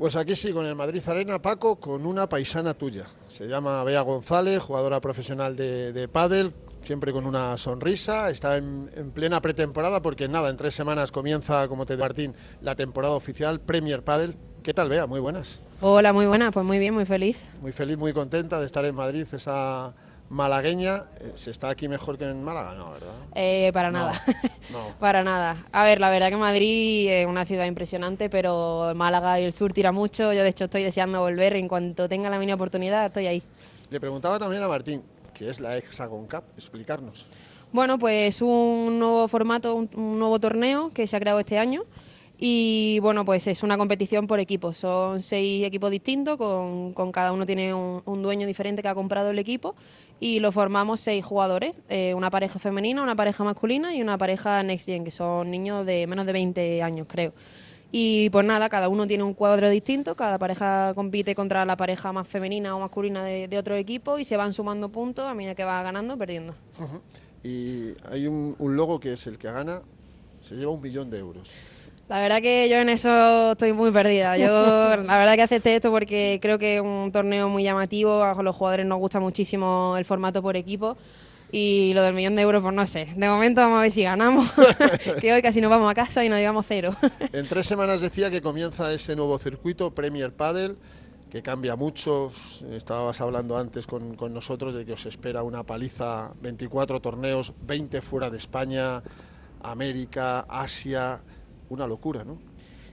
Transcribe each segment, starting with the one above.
Pues aquí sí, con el Madrid Arena, Paco, con una paisana tuya. Se llama Bea González, jugadora profesional de, de pádel, siempre con una sonrisa. Está en, en, plena pretemporada porque nada, en tres semanas comienza, como te digo Martín, la temporada oficial Premier Padel. ¿Qué tal, Bea? Muy buenas. Hola, muy buena, pues muy bien, muy feliz. Muy feliz, muy contenta de estar en Madrid, esa malagueña. Eh, ¿Se está aquí mejor que en Málaga? No, ¿verdad? Eh, para nada. No. para nada. A ver, la verdad que Madrid es una ciudad impresionante, pero Málaga y el sur tira mucho. Yo, de hecho, estoy deseando volver. En cuanto tenga la mínima oportunidad, estoy ahí. Le preguntaba también a Martín, ¿qué es la Hexagon Cup? Explicarnos. Bueno, pues un nuevo formato, un, un nuevo torneo que se ha creado este año. Y bueno, pues es una competición por equipos. Son seis equipos distintos, con, con cada uno tiene un, un, dueño diferente que ha comprado el equipo. Y lo formamos seis jugadores: eh, una pareja femenina, una pareja masculina y una pareja Next Gen, que son niños de menos de 20 años, creo. Y pues nada, cada uno tiene un cuadro distinto, cada pareja compite contra la pareja más femenina o masculina de, otro equipo y se van sumando puntos a medida que va ganando o perdiendo. Y hay un, un logo que es el que gana, se lleva un millón de euros. La verdad que yo en eso estoy muy perdida. Yo la verdad que acepté esto porque creo que es un torneo muy llamativo, a los jugadores nos gusta muchísimo el formato por equipo y lo del millón de euros, pues no sé. De momento vamos a ver si ganamos, que hoy casi nos vamos a casa y nos llevamos cero. en tres semanas decía que comienza ese nuevo circuito, Premier Padel, que cambia mucho. Estabas hablando antes con, con nosotros de que os espera una paliza, 24 torneos, 20 fuera de España, América, Asia una locura, ¿no?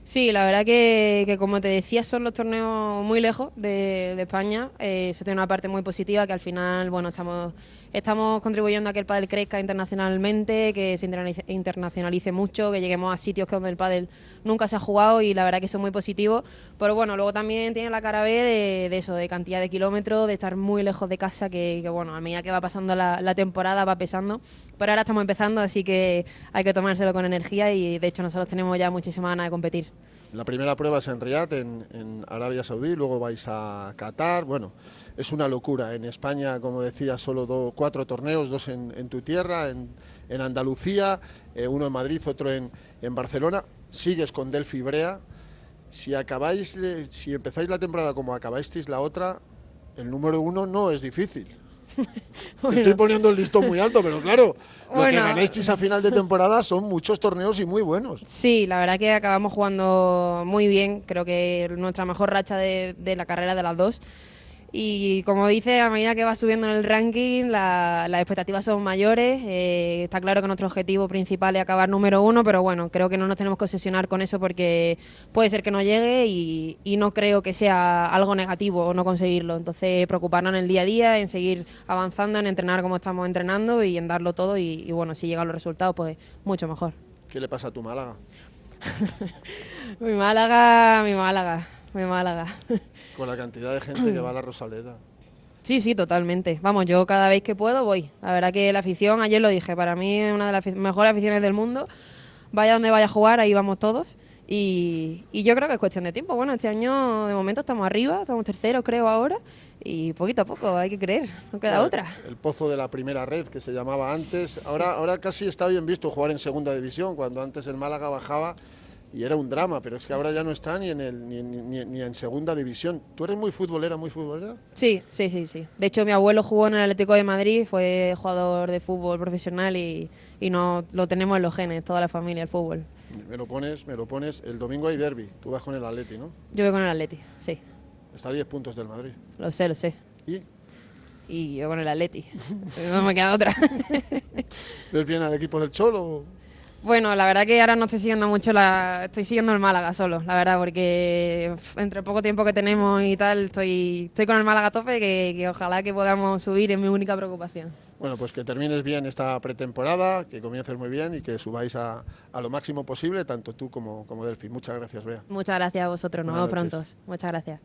Sí, la verdad que, que, como te decía, son los torneos muy lejos de, España. Eh, eso tiene una parte muy positiva que al final, bueno, estamos, estamos contribuyendo a que el pádel crezca internacionalmente, que se internacionalice mucho, que lleguemos a sitios donde el pádel nunca se ha jugado y la verdad que eso es muy positivo. Pero bueno, luego también tiene la cara B de, de eso, de cantidad de kilómetros, de estar muy lejos de casa, que, que bueno, a medida que va pasando la, la, temporada va pesando. Pero ahora estamos empezando, así que hay que tomárselo con energía y de hecho nosotros tenemos ya muchísima ganas de competir. La primera prueba es en Riyadh, en, en, Arabia Saudí, luego vais a Qatar. Bueno, es una locura. En España, como decía, solo do, cuatro torneos, dos en, en tu tierra, en, en Andalucía, eh, uno en Madrid, otro en, Barcelona. Sigues con Delphi Brea. Si acabáis, si empezáis la temporada como acabáis la otra, el número uno no es difícil. bueno. Te estoy poniendo el listón muy alto, pero claro, lo bueno. que ganéis a final de temporada son muchos torneos y muy buenos. Sí, la verdad que acabamos jugando muy bien. Creo que nuestra mejor racha de, de la carrera de las dos. Y como dice, a medida que va subiendo en el ranking, la, las expectativas son mayores. Eh, está claro que nuestro objetivo principal es acabar número uno, pero bueno, creo que no nos tenemos que obsesionar con eso porque puede ser que no llegue y, y no creo que sea algo negativo no conseguirlo. Entonces, preocuparnos en el día a día, en seguir avanzando, en entrenar como estamos entrenando y en darlo todo. Y, y bueno, si llegan los resultados, pues mucho mejor. ¿Qué le pasa a tu Málaga? mi Málaga, mi Málaga mi Málaga. Con la cantidad de gente que va a la Rosaleda. Sí, sí, totalmente. Vamos, yo cada vez que puedo voy. La verdad que la afición, ayer lo dije, para mí es una de las mejores aficiones del mundo. Vaya donde vaya a jugar, ahí vamos todos. Y, y, yo creo que es cuestión de tiempo. Bueno, este año de momento estamos arriba, estamos terceros creo ahora. Y poquito a poco, hay que creer, no queda claro, otra. El pozo de la primera red que se llamaba antes. Ahora, ahora casi está bien visto jugar en segunda división, cuando antes el Málaga bajaba y era un drama, pero es que ahora ya no está ni en, el, ni, ni, ni, en segunda división. ¿Tú eres muy futbolera, muy futbolera? Sí, sí, sí, sí. De hecho, mi abuelo jugó en el Atlético de Madrid, fue jugador de fútbol profesional y, y no, lo tenemos en los genes, toda la familia, el fútbol. Me lo pones, me lo pones. El domingo hay derby, tú vas con el Atleti, ¿no? Yo voy con el Atleti, sí. Está a 10 puntos del Madrid. Lo sé, lo sé. ¿Y? Y yo con el Atleti. no me queda otra. ¿Ves bien al equipo del Cholo? Bueno, la verdad que ahora no estoy siguiendo mucho la... Estoy siguiendo el Málaga solo, la verdad, porque entre poco tiempo que tenemos y tal, estoy, estoy con el Málaga a tope, que, que ojalá que podamos subir, es mi única preocupación. Bueno, pues que termines bien esta pretemporada, que comiences muy bien y que subáis a, a lo máximo posible, tanto tú como, como Delphi. Muchas gracias, Bea. Muchas gracias a vosotros, nos vemos pronto. Muchas gracias.